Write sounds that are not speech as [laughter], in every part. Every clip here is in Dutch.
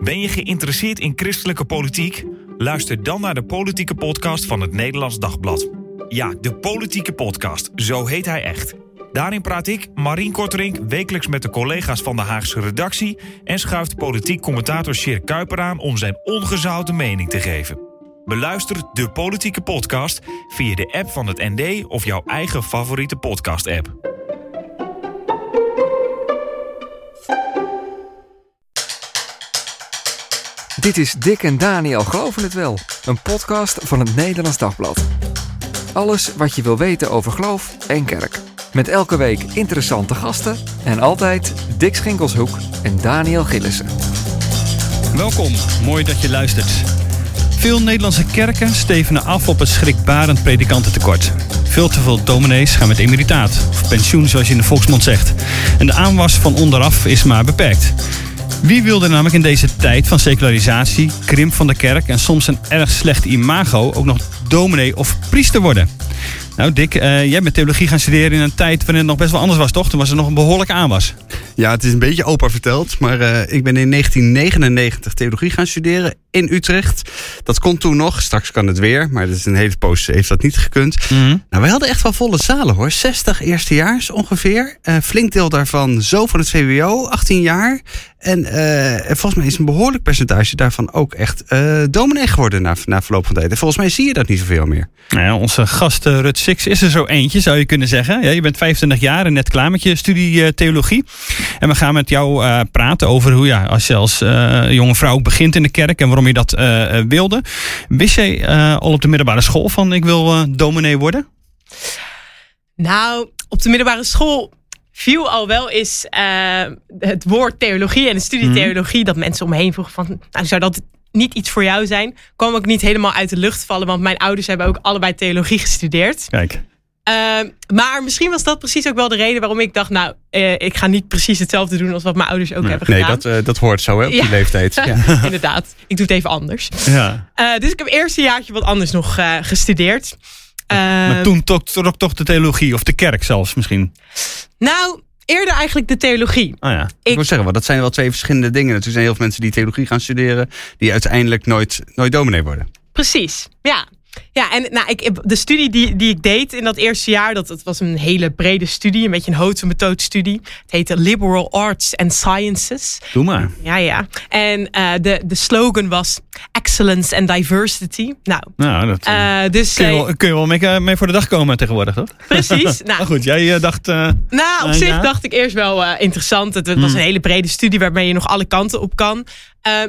Ben je geïnteresseerd in christelijke politiek? Luister dan naar de politieke podcast van het Nederlands Dagblad. Ja, de politieke podcast, zo heet hij echt. Daarin praat ik, Marien Korterink, wekelijks met de collega's van de Haagse redactie... en schuift politiek commentator Sjeer Kuiper aan om zijn ongezouten mening te geven. Beluister de politieke podcast via de app van het ND of jouw eigen favoriete podcast-app. Dit is Dick en Daniel Geloven het Wel, een podcast van het Nederlands Dagblad. Alles wat je wil weten over geloof en kerk. Met elke week interessante gasten en altijd Dick Schinkelshoek en Daniel Gillissen. Welkom, mooi dat je luistert. Veel Nederlandse kerken stevenen af op het schrikbarend predikantentekort. Veel te veel dominees gaan met emeritaat, of pensioen zoals je in de volksmond zegt. En de aanwas van onderaf is maar beperkt. Wie wilde namelijk in deze tijd van secularisatie, krimp van de kerk en soms een erg slecht imago ook nog dominee of priester worden? Nou Dick, uh, jij bent theologie gaan studeren in een tijd waarin het nog best wel anders was, toch? Toen was er nog een behoorlijke aanwas. Ja, het is een beetje opa verteld, maar uh, ik ben in 1999 theologie gaan studeren in Utrecht. Dat kon toen nog, straks kan het weer, maar dat is een hele poos heeft dat niet gekund. Mm -hmm. Nou, wij hadden echt wel volle zalen hoor, 60 eerstejaars ongeveer. Uh, flink deel daarvan zo van het VWO, 18 jaar. En volgens mij is een behoorlijk percentage daarvan ook echt dominee geworden na, na verloop van tijd. En volgens mij zie je dat niet zoveel meer. Nou ja, onze gast Rut Six is er zo eentje, zou je kunnen zeggen. Ja, je bent 25 jaar en net klaar met je studie theologie. En we gaan met jou praten over hoe ja, als je als jonge vrouw ook begint in de kerk en waarom je dat wilde. Wist jij al op de middelbare school van ik wil dominee worden? Nou, op de middelbare school viel al wel eens uh, het woord theologie en de studie theologie. Mm. Dat mensen om me heen vroegen van, nou, zou dat niet iets voor jou zijn? Kwam ook niet helemaal uit de lucht vallen, want mijn ouders hebben ook allebei theologie gestudeerd. Kijk. Uh, maar misschien was dat precies ook wel de reden waarom ik dacht, nou, uh, ik ga niet precies hetzelfde doen als wat mijn ouders ook nee, hebben gedaan. Nee, dat, dat hoort zo hè, op die leeftijd. [laughs] Ja. Inderdaad, ik doe het even anders. Ja. dus ik heb eerste jaartje wat anders nog gestudeerd. maar toen toch, toch, toch de theologie of de kerk zelfs misschien? Nou, eerder eigenlijk de theologie. Oh ja. Ik, wil zeggen, want dat zijn wel twee verschillende dingen. Er zijn heel veel mensen die theologie gaan studeren, die uiteindelijk nooit, nooit dominee worden. Precies, ja. Ja, en nou, ik, de studie die, die ik deed in dat eerste jaar, dat, dat was een hele brede studie, een beetje een houten methode studie. Het heette Liberal Arts and Sciences. Doe maar. Ja, ja. En uh, de, de slogan was Excellence and Diversity. Nou, nou dat uh, dus, kun, je wel, kun je wel mee, mee voor de dag komen tegenwoordig, toch? Precies. [laughs] Nou, maar goed, jij dacht... Nou, op zich ja. dacht ik eerst wel interessant. Het, het was een hele brede studie waarmee je nog alle kanten op kan.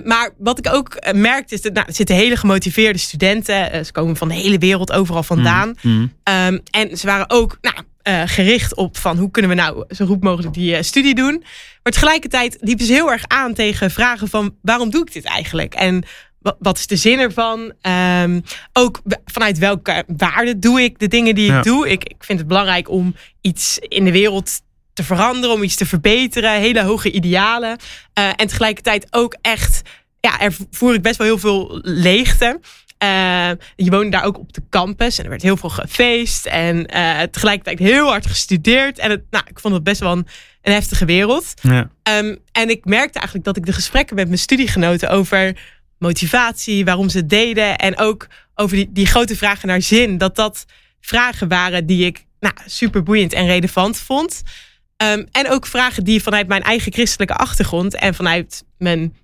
Maar wat ik ook merkte is dat nou, er zitten hele gemotiveerde studenten. Ze komen van hele wereld overal vandaan. Mm, mm. Um, en ze waren ook nou, uh, gericht op van hoe kunnen we nou zo goed mogelijk die studie doen. Maar tegelijkertijd liepen ze heel erg aan tegen vragen van waarom doe ik dit eigenlijk? En wat is de zin ervan? Um, ook vanuit welke waarde doe ik de dingen die ik ja. doe? Ik, ik vind het belangrijk om iets in de wereld te veranderen, om iets te verbeteren, hele hoge idealen. Uh, en tegelijkertijd ook echt, ja, er voer ik best wel heel veel leegte. Uh, je woonde daar ook op de campus en er werd heel veel gefeest en uh, tegelijkertijd heel hard gestudeerd. En het, nou, ik vond het best wel een, een heftige wereld. Ja. Um, en ik merkte eigenlijk dat ik de gesprekken met mijn studiegenoten over motivatie, waarom ze het deden en ook over die, die grote vragen naar zin, dat dat vragen waren die ik nou, super boeiend en relevant vond. Um, en ook vragen die vanuit mijn eigen christelijke achtergrond en vanuit mijn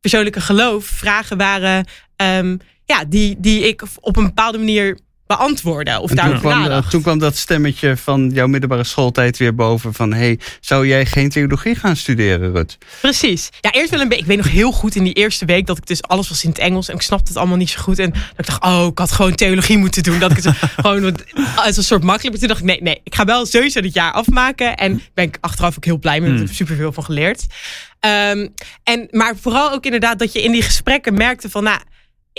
persoonlijke geloof vragen waren um, ja, die, die ik op een bepaalde manier beantwoorden of daarover toen kwam, nadacht. toen kwam dat stemmetje van jouw middelbare schooltijd weer boven van hey, zou jij geen theologie gaan studeren, Rut? Precies. Ja, eerst wel een beetje. Ik weet nog heel goed in die eerste week dat ik dus alles was in het Engels en ik snapte het allemaal niet zo goed en dat ik dacht, oh, ik had gewoon theologie moeten doen, dat ik het [laughs] gewoon als een soort makkelijk. Maar toen dacht ik, nee, nee, ik ga wel sowieso dit jaar afmaken en ben ik achteraf ook heel blij mee, ik heb superveel van geleerd. Um, en maar vooral ook inderdaad dat je in die gesprekken merkte van, nou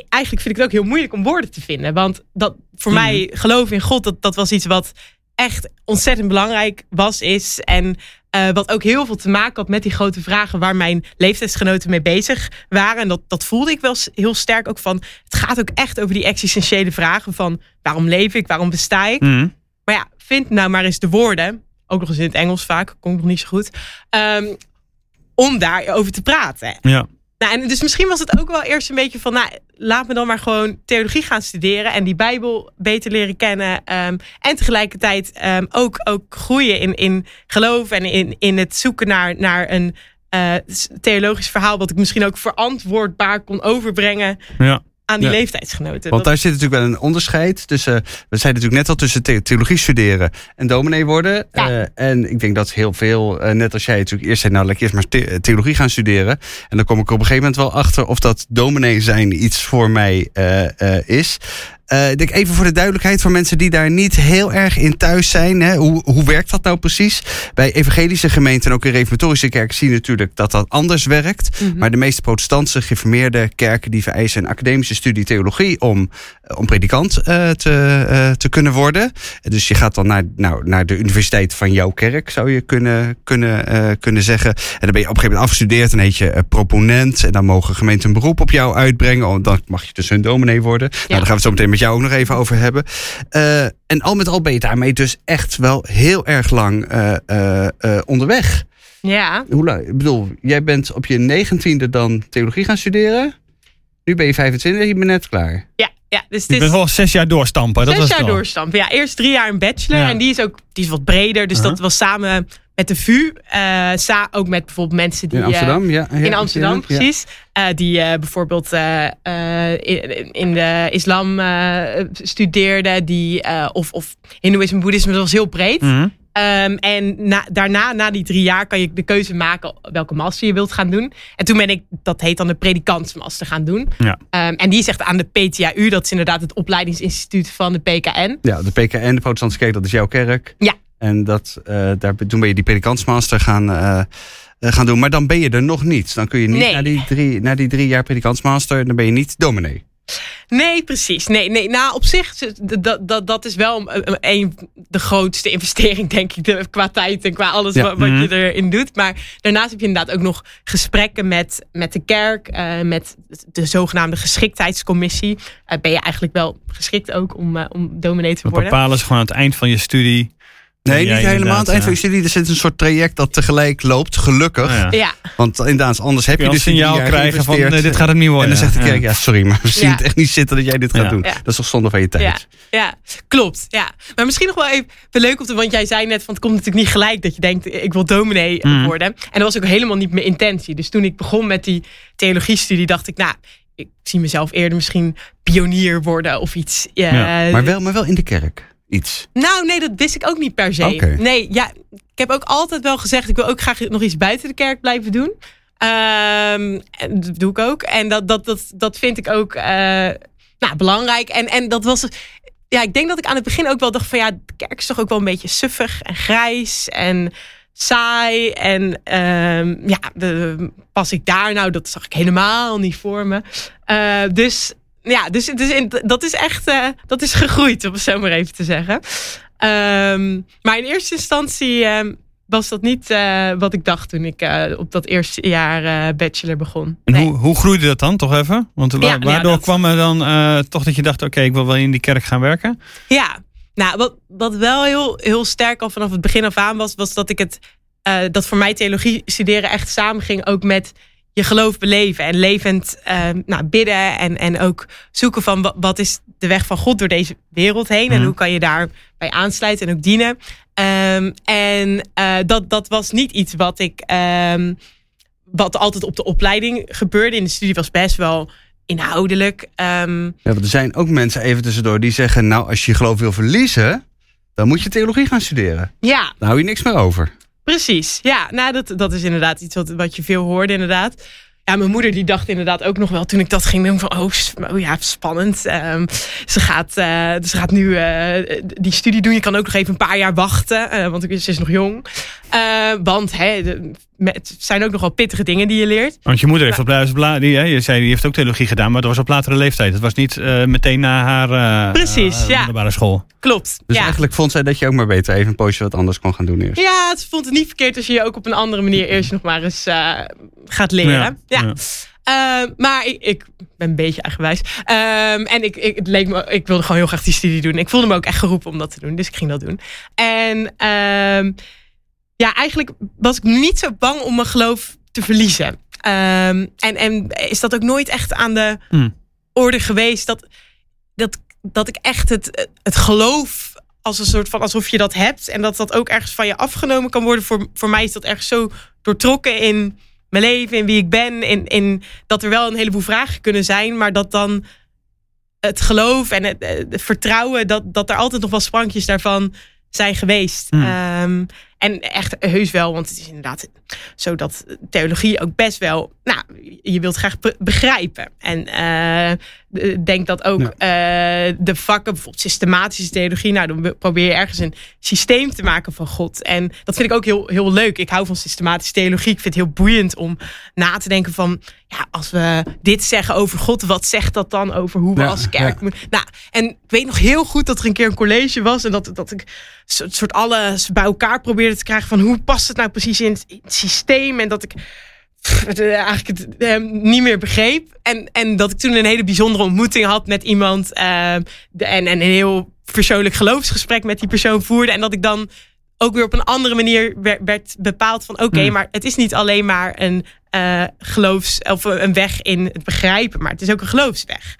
eigenlijk vind ik het ook heel moeilijk om woorden te vinden. Want dat voor mm. mij geloof in God, dat, dat was iets wat echt ontzettend belangrijk was, is. En uh, wat ook heel veel te maken had met die grote vragen waar mijn leeftijdsgenoten mee bezig waren. En dat, dat voelde ik wel heel sterk ook van. Het gaat ook echt over die existentiële vragen van waarom leef ik, waarom besta ik. Mm. Maar ja, vind nou maar eens de woorden. Ook nog eens in het Engels vaak, kon ik nog niet zo goed. Um, om daarover te praten. Ja. Nou, en dus misschien was het ook wel eerst een beetje van, nou, laat me dan maar gewoon theologie gaan studeren en die Bijbel beter leren kennen. ehm, en tegelijkertijd ehm, ook, ook groeien in, in geloof en in, in het zoeken naar, naar een eh, theologisch verhaal, wat ik misschien ook verantwoordbaar kon overbrengen Ja. Aan die Ja. leeftijdsgenoten. Want Dat- daar zit natuurlijk wel een onderscheid tussen. We zeiden natuurlijk net al tussen the- theologie studeren en dominee worden. Ja. Eh, en ik denk dat heel veel, eh, net als jij natuurlijk eerst zei, nou laat ik eerst maar the- theologie gaan studeren. En dan kom ik er op een gegeven moment wel achter of dat dominee zijn iets voor mij eh, eh, is. Ik denk even voor de duidelijkheid voor mensen die daar niet heel erg in thuis zijn. Hè, hoe, hoe werkt dat nou precies? Bij evangelische gemeenten en ook in reformatorische kerken zie je natuurlijk dat dat anders werkt. Mhm. Maar de meeste protestantse gereformeerde kerken die vereisen een academische studie theologie om, eh, om predikant eh, te, te kunnen worden. Dus je gaat dan naar, nou, naar de universiteit van jouw kerk, zou je kunnen, kunnen, kunnen zeggen. En dan ben je op een gegeven moment afgestudeerd en heet je proponent. En dan mogen gemeenten een beroep op jou uitbrengen. Dan mag je dus hun dominee worden. Nou, daar gaan we het zo meteen met jou ook nog even over hebben. Eh, en al met al ben je daarmee dus echt wel heel erg lang eh, eh, eh, onderweg. ja, Hoe lang? Ik bedoel, jij bent op je negentiende dan theologie gaan studeren. Nu ben je 25, je bent net klaar. ja, ja, dus Je het bent is wel zes jaar doorstampen. Dat zes was jaar doorstampen. Ja, eerst drie jaar een bachelor Ja. en die is ook die is wat breder. Dus dat was samen met de VU, eh, sa- ook met bijvoorbeeld mensen die In eh, Amsterdam, ja. ja, in Amsterdam, ja. precies. Eh, die eh, bijvoorbeeld eh, eh, in, in de islam eh, studeerden. Die, eh, of, of hindoeïsme, boeddhisme, dat was heel breed. Mhm. Ehm, en na, daarna, na die drie jaar, kan je de keuze maken welke master je wilt gaan doen. En toen ben ik, dat heet dan de predikantsmaster gaan doen. Ja. Ehm, en die is echt aan de PTAU, dat is inderdaad het opleidingsinstituut van de PKN. Ja, de PKN, de Protestantse Kerk, dat is jouw kerk. Ja. En dat, eh, daar, toen ben je die predikantsmaster gaan, eh, eh, gaan doen. Maar dan ben je er nog niet. Dan kun je niet Nee. die drie, na die drie jaar predikantsmaster, dan ben je niet dominee. Nee, precies. Nee, nee. Nou, op zich, dat, dat, dat is wel een, een, de grootste investering, denk ik, de- qua tijd en qua alles Ja. wat, wat Mhm. je erin doet. Maar daarnaast heb je inderdaad ook nog gesprekken met, met de kerk, eh, met de zogenaamde geschiktheidscommissie. Eh, ben je eigenlijk wel geschikt ook om, eh, om dominee te Dat worden? bepalen ze gewoon aan het eind van je studie. Nee, niet helemaal. Aan het eind van je eh, studie er zit een soort traject dat tegelijk loopt, gelukkig. Ja. Ja, Want inderdaad, anders heb je je dus een signaal krijgen van nee, dit gaat het niet worden. En dan zegt de kerk, ja, sorry, maar we zien Ja. het echt niet zitten dat jij dit gaat doen. Ja. Dat is toch zonde van je tijd. ja, ja, klopt. Ja. Maar misschien nog wel even leuk om te, want jij zei net van het komt natuurlijk niet gelijk dat je denkt ik wil dominee Mhm. worden. En dat was ook helemaal niet mijn intentie. Dus toen ik begon met die theologiestudie dacht ik, nou, ik zie mezelf eerder misschien pionier worden of iets. Ja, Ja, Maar, wel, maar wel in de kerk. Iets. Nou, nee, dat wist ik ook niet per se. Nee, ja, ik heb ook altijd wel gezegd, ik wil ook graag nog iets buiten de kerk blijven doen. En dat doe ik ook. En dat, dat, dat, dat vind ik ook eh, nou, belangrijk. En, en dat was. Ja, ik denk dat ik aan het begin ook wel dacht van ja, de kerk is toch ook wel een beetje suffig en grijs en saai. En ehm, ja, de, pas ik daar nou, dat zag ik helemaal niet voor me. Eh, dus ja, dus, dus in- dat is echt eh, dat is gegroeid, om het zo maar even te zeggen. Ehm, maar in eerste instantie ehm, was dat niet eh, wat ik dacht toen ik eh, op dat eerste jaar bachelor begon. En Nee. hoe, hoe groeide dat dan, toch even? Want wa- Ja, nou ja, waardoor kwam er dan toch dat je dacht, oké, ik wil wel in die kerk gaan werken? Ja, nou, wat, wat wel heel, heel sterk al vanaf het begin af aan was, was dat ik het, dat voor mij theologie studeren echt samenging ook met je geloof beleven en levend eh, nou, bidden en, en ook zoeken van wat, wat is de weg van God door deze wereld heen en Mhm. hoe kan je daarbij aansluiten en ook dienen. Ehm, en eh, dat, dat was niet iets wat ik, ehm, wat altijd op de opleiding gebeurde. In de studie was best wel inhoudelijk. Ehm, Ja, want er zijn ook mensen even tussendoor die zeggen... nou, als je je geloof wil verliezen, dan moet je theologie gaan studeren. ja, Dan hou je niks meer over. Precies, ja. Nou, dat, dat is inderdaad iets wat, wat je veel hoorde, inderdaad. Ja, mijn moeder die dacht inderdaad ook nog wel toen ik dat ging doen van oh, oh ja, spannend. Ehm, ze, gaat, eh, ze gaat nu eh, die studie doen. Je kan ook nog even een paar jaar wachten, eh, want ze is nog jong. Eh, want hè, de- met- het zijn ook nogal pittige dingen die je leert. Want je moeder heeft op die, hè, je zei die heeft ook theologie gedaan, maar dat was op latere leeftijd. Het was niet eh, meteen na haar eh, Precies, ja. middelbare school. Klopt. Dus ja. eigenlijk vond zij dat je ook maar beter even een poosje wat anders kon gaan doen eerst. Ja, het vond het niet verkeerd als je je ook op een andere manier eerst nog maar eens eh, gaat leren. Ja. Ja. Ehm, maar ik, ik ben een beetje eigenwijs. Ehm, en ik, ik, het leek me, ik wilde gewoon heel graag die studie doen. Ik voelde me ook echt geroepen om dat te doen. Dus ik ging dat doen. En ehm, ja, eigenlijk was ik niet zo bang om mijn geloof te verliezen. En, en is dat ook nooit echt aan de Hmm. orde geweest dat, dat, dat ik echt het, het geloof als een soort van alsof je dat hebt en dat dat ook ergens van je afgenomen kan worden. Voor, voor mij is dat ergens zo doortrokken in mijn leven, in wie ik ben, in, in dat er wel een heleboel vragen kunnen zijn, maar dat dan het geloof en het, eh, het vertrouwen, dat, dat er altijd nog wel sprankjes daarvan zijn geweest. Hmm. Ehm, en echt heus wel, want het is inderdaad zo dat theologie ook best wel, nou, je wilt graag be- begrijpen. En ik denk dat ook eh, de vakken, bijvoorbeeld systematische theologie, nou, dan probeer je ergens een systeem te maken van God. En dat vind ik ook heel, heel leuk. Ik hou van systematische theologie. Ik vind het heel boeiend om na te denken van, ja, als we dit zeggen over God, wat zegt dat dan over hoe we Ja, als kerk ja. moeten? Nou, en ik weet nog heel goed dat er een keer een college was en dat, dat ik soort alles bij elkaar probeerde te krijgen van hoe past het nou precies in het, in het systeem en dat ik pff, het, eh, eigenlijk het eh, niet meer begreep. En, en dat ik toen een hele bijzondere ontmoeting had met iemand eh, de, en, en een heel persoonlijk geloofsgesprek met die persoon voerde. En dat ik dan ook weer op een andere manier werd, bepaald van oké, Hmm. maar het is niet alleen maar een eh, geloofs of een weg in het begrijpen, maar het is ook een geloofsweg.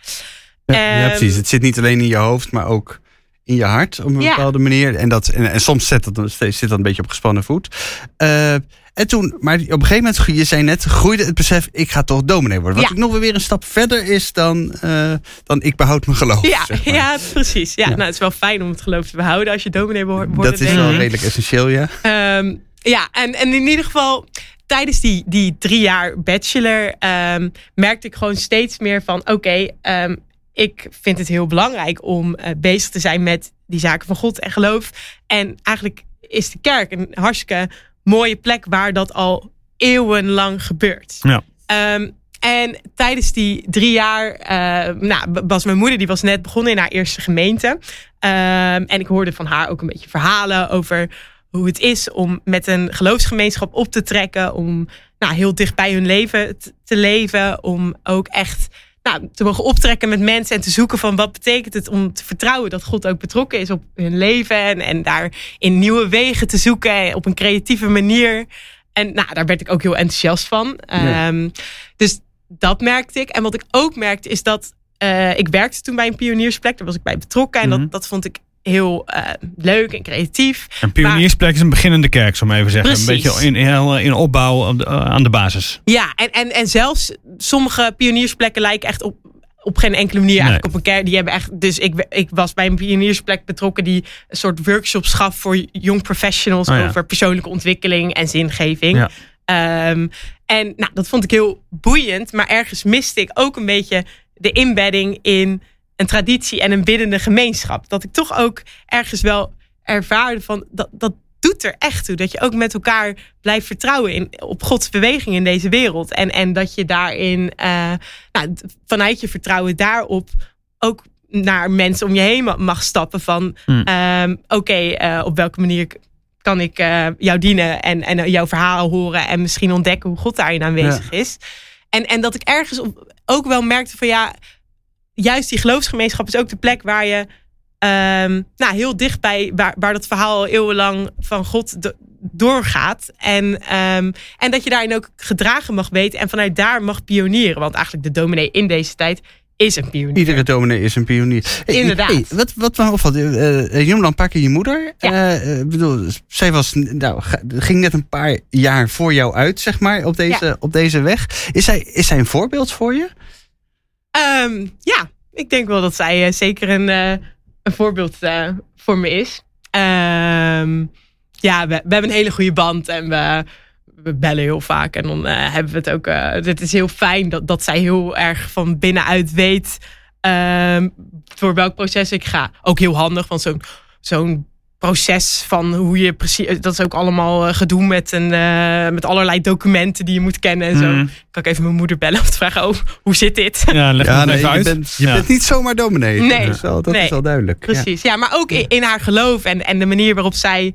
Ja, ja, Ehm, precies. Het zit niet alleen in je hoofd, maar ook in je hart op een Ja. bepaalde manier. En, dat, en, en soms zit dat, steeds- zit dat een beetje op gespannen voet. Eh, en toen, maar op een gegeven moment, je zei net, groeide het besef, ik ga toch dominee worden. Wat Ja. ik nog weer een stap verder is dan, eh, dan ik behoud mijn geloof. Ja, zeg maar. ja, precies. Ja, Ja. Nou, het is wel fijn om het geloof te behouden als je dominee wo- wordt. dat is wel redelijk essentieel, ja. Ehm, ja, en, en in ieder geval tijdens die, die drie jaar bachelor ehm, merkte ik gewoon steeds meer van oké, ehm, ik vind het heel belangrijk om eh, bezig te zijn met die zaken van God en geloof. En eigenlijk is de kerk een hartstikke mooie plek waar dat al eeuwenlang gebeurt. Ja. Ehm, en tijdens die drie jaar eh, nou, was mijn moeder, die was net begonnen in haar eerste gemeente. Ehm, en ik hoorde van haar ook een beetje verhalen over hoe het is om met een geloofsgemeenschap op te trekken. Om nou, heel dicht bij hun leven te leven. Om ook echt nou, te mogen optrekken met mensen en te zoeken van wat betekent het om te vertrouwen dat God ook betrokken is op hun leven. En, en daar in nieuwe wegen te zoeken op een creatieve manier. En nou, daar werd ik ook heel enthousiast van. Ja. Ehm, dus dat merkte ik. En wat ik ook merkte is dat eh, ik werkte toen bij een pioniersplek. Daar was ik bij betrokken. En Mhm. dat, dat vond ik heel eh, leuk en creatief. Een pioniersplek is een beginnende kerk, ik maar even zeggen. Precies. Een beetje in, in, in opbouw de- eh, aan de basis. Ja, en, en, en zelfs sommige pioniersplekken lijken echt op, op geen enkele manier eigenlijk op een kerk. Die hebben echt, dus ik, ik was bij een pioniersplek betrokken die een soort workshops gaf voor young professionals Oh ja. over persoonlijke ontwikkeling en zingeving. Ja. Ehm, en nou, dat vond ik heel boeiend, maar ergens miste ik ook een beetje de inbedding in een traditie en een biddende gemeenschap. Dat ik toch ook ergens wel ervaarde van dat, dat doet er echt toe. Dat je ook met elkaar blijft vertrouwen in, op Gods beweging in deze wereld. En, en dat je daarin, eh, nou, vanuit je vertrouwen daarop ook naar mensen om je heen ma- mag stappen van Hmm. ehm, oké, eh, op welke manier kan ik eh, jou dienen en, en jouw verhaal horen en misschien ontdekken hoe God daarin aanwezig is. En, en dat ik ergens op, ook wel merkte van ja, juist die geloofsgemeenschap is ook de plek waar je ehm, nou, heel dichtbij, waar, waar dat verhaal al eeuwenlang van God do- doorgaat. En, ehm, en dat je daarin ook gedragen mag weten en vanuit daar mag pionieren. Want eigenlijk de dominee in deze tijd is een pionier. Iedere dominee is een pionier. Inderdaad. hey, wat, wat me opvalt, eh, eh, je keer je moeder. Ja. Eh, bedoel, zij was, nou, ging net een paar jaar voor jou uit, zeg maar, op deze, op deze weg. Is zij, is zij een voorbeeld voor je? Ehm, ja, ik denk wel dat zij eh, zeker een, eh, een voorbeeld eh, voor me is. Ehm, ja, we, we hebben een hele goede band en we, we bellen heel vaak. En dan hebben we het ook. eh, het is heel fijn dat, dat zij heel erg van binnenuit weet ehm, voor welk proces ik ga. Ook heel handig, want zo'n zo'n proces van hoe je precies. Dat is ook allemaal eh, gedoe met, een, eh, met allerlei documenten die je moet kennen en zo. Mhm. Kan ik even mijn moeder bellen om te vragen: oh, hoe zit dit? Ja, leg het nee, even je, uit. bent, je Ja. bent niet zomaar dominee. Nee. Dat is wel, dat Nee. is wel duidelijk. Ja. Precies, ja, maar ook in, in haar geloof en, en de manier waarop zij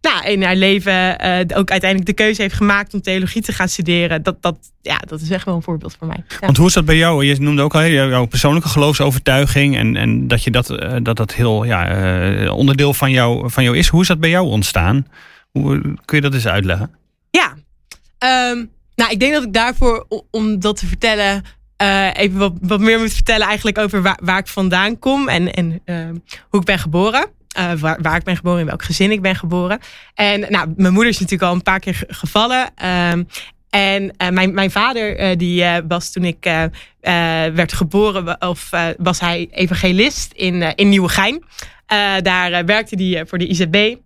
nou, in haar leven eh, ook uiteindelijk de keuze heeft gemaakt om theologie te gaan studeren. Dat, dat, ja, dat is echt wel een voorbeeld voor mij. Ja. Want hoe is dat bij jou? Je noemde ook al jouw persoonlijke geloofsovertuiging. En, en dat je dat, eh, dat, dat heel ja, eh, onderdeel van jou, van jou is. Hoe is dat bij jou ontstaan? Hoe, kun je dat eens uitleggen? Ja, Ehm, Nou, ik denk dat ik daarvoor, om dat te vertellen, uh, even wat, wat meer moet vertellen eigenlijk over waar, waar ik vandaan kom en, en uh, hoe ik ben geboren. Uh, waar, waar, ik ben geboren, in welk gezin ik ben geboren. En nou, mijn moeder is natuurlijk al een paar keer gevallen. Um, en mijn, mijn vader, die was toen ik werd geboren, of was hij evangelist in, in Nieuwegein. daar werkte hij voor de IZB.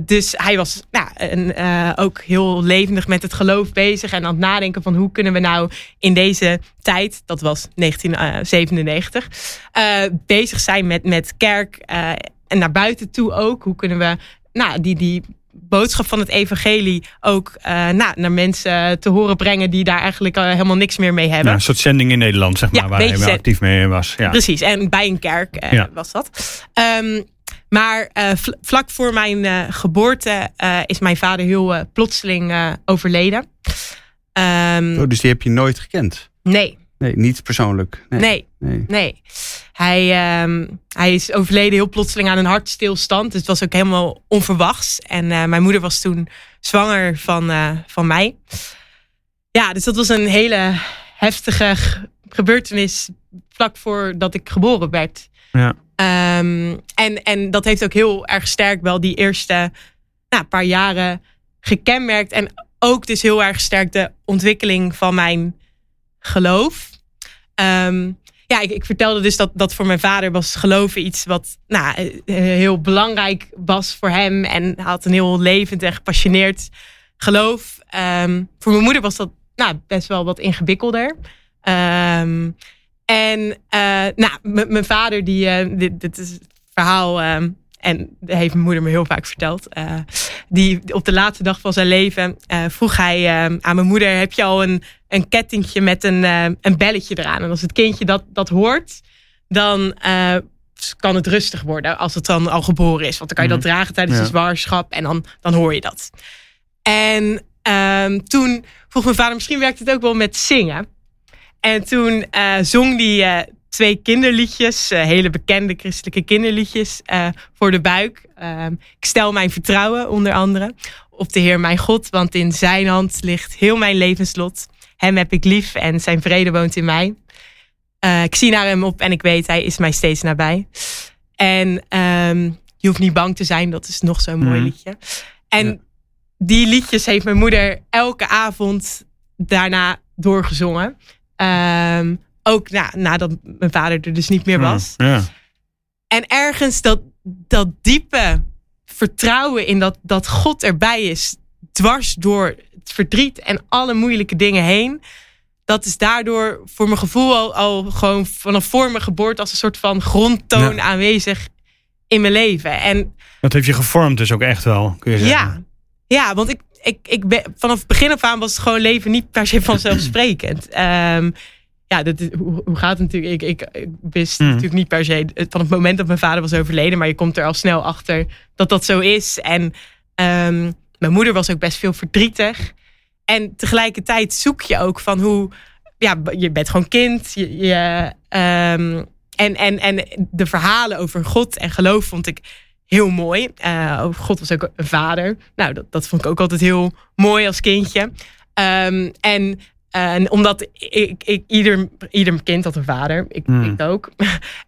Dus hij was nou, een, ook heel levendig met het geloof bezig. En aan het nadenken van hoe kunnen we nou in deze tijd, dat was 1997, uh, eh, bezig zijn met, met kerk. En naar buiten toe ook. Hoe kunnen we nou, die, die boodschap van het evangelie ook uh, nou, naar mensen te horen brengen die daar eigenlijk uh, helemaal niks meer mee hebben. Ja, een soort zending in Nederland, zeg maar, ja, waar hij actief mee was. Ja. Precies, en bij een kerk uh, ja. was dat. Um, maar uh, vlak voor mijn uh, geboorte uh, is mijn vader heel plotseling overleden. Um, oh, dus die heb je nooit gekend? Nee. Nee, niet persoonlijk? Nee. Nee. nee. nee. Hij, um, hij is overleden heel plotseling aan een hartstilstand. Dus het was ook helemaal onverwachts. En mijn moeder was toen zwanger van, van mij. Ja, dus dat was een hele heftige gebeurtenis vlak voordat ik geboren werd. Ja. Um, en, en dat heeft ook heel erg sterk wel die eerste nou, paar jaren gekenmerkt. En ook dus heel erg sterk de ontwikkeling van mijn geloof. Um, ja, ik, ik, vertelde dus dat, dat voor mijn vader was geloven iets wat nou, eh, heel belangrijk was voor hem. En hij had een heel levend en gepassioneerd geloof. Um, voor mijn moeder was dat nou, best wel wat ingewikkelder. Um, en uh, nou, mijn vader, die, dit, dit, is het verhaal, en dat heeft mijn moeder me heel vaak verteld. die op de laatste dag van zijn leven vroeg hij aan mijn moeder: Heb je al een, een kettingje met een, een belletje eraan? En als het kindje dat, dat hoort, dan kan het rustig worden als het dan al geboren is. Want dan kan je dat mhm. dragen tijdens ja. de zwangerschap en dan, dan hoor je dat. En ehm, toen vroeg mijn vader: Misschien werkt het ook wel met zingen. En toen zong die uh, twee kinderliedjes, uh, hele bekende christelijke kinderliedjes, voor de buik. Ehm, ik stel mijn vertrouwen, onder andere, op de Heer mijn God, want in zijn hand ligt heel mijn levenslot. Hem heb ik lief en zijn vrede woont in mij. ik zie naar hem op en ik weet, hij is mij steeds nabij. En um, je hoeft niet bang te zijn, dat is nog zo'n mooi mhm. liedje. En ja. die liedjes heeft mijn moeder elke avond daarna doorgezongen. Um, ook na, nadat mijn vader er dus niet meer was. Ja, En ergens dat, dat diepe vertrouwen in dat, dat God erbij is, dwars door het verdriet en alle moeilijke dingen heen. Dat is daardoor voor mijn gevoel al, al gewoon vanaf voor mijn geboorte als een soort van grondtoon aanwezig in mijn leven. En dat heeft je gevormd dus ook echt wel, kun je zeggen. Ja, ja want ik, ik, ik ben, vanaf het begin af aan was het gewoon leven niet per se vanzelfsprekend. um, ja, dat hoe, hoe, gaat het natuurlijk? Ik, ik, ik wist mm. natuurlijk niet per se van het moment dat mijn vader was overleden, maar je komt er al snel achter dat dat zo is. En um, mijn moeder was ook best veel verdrietig. En tegelijkertijd zoek je ook van hoe, ja, je bent gewoon kind. Je, je um, en, en, en de verhalen over God en geloof vond ik heel mooi. Uh, God was ook een vader. Nou, dat, dat vond ik ook altijd heel mooi als kindje. Um, en en omdat ik, ik, ieder, ieder kind had een vader. Ik, mm. ik ook.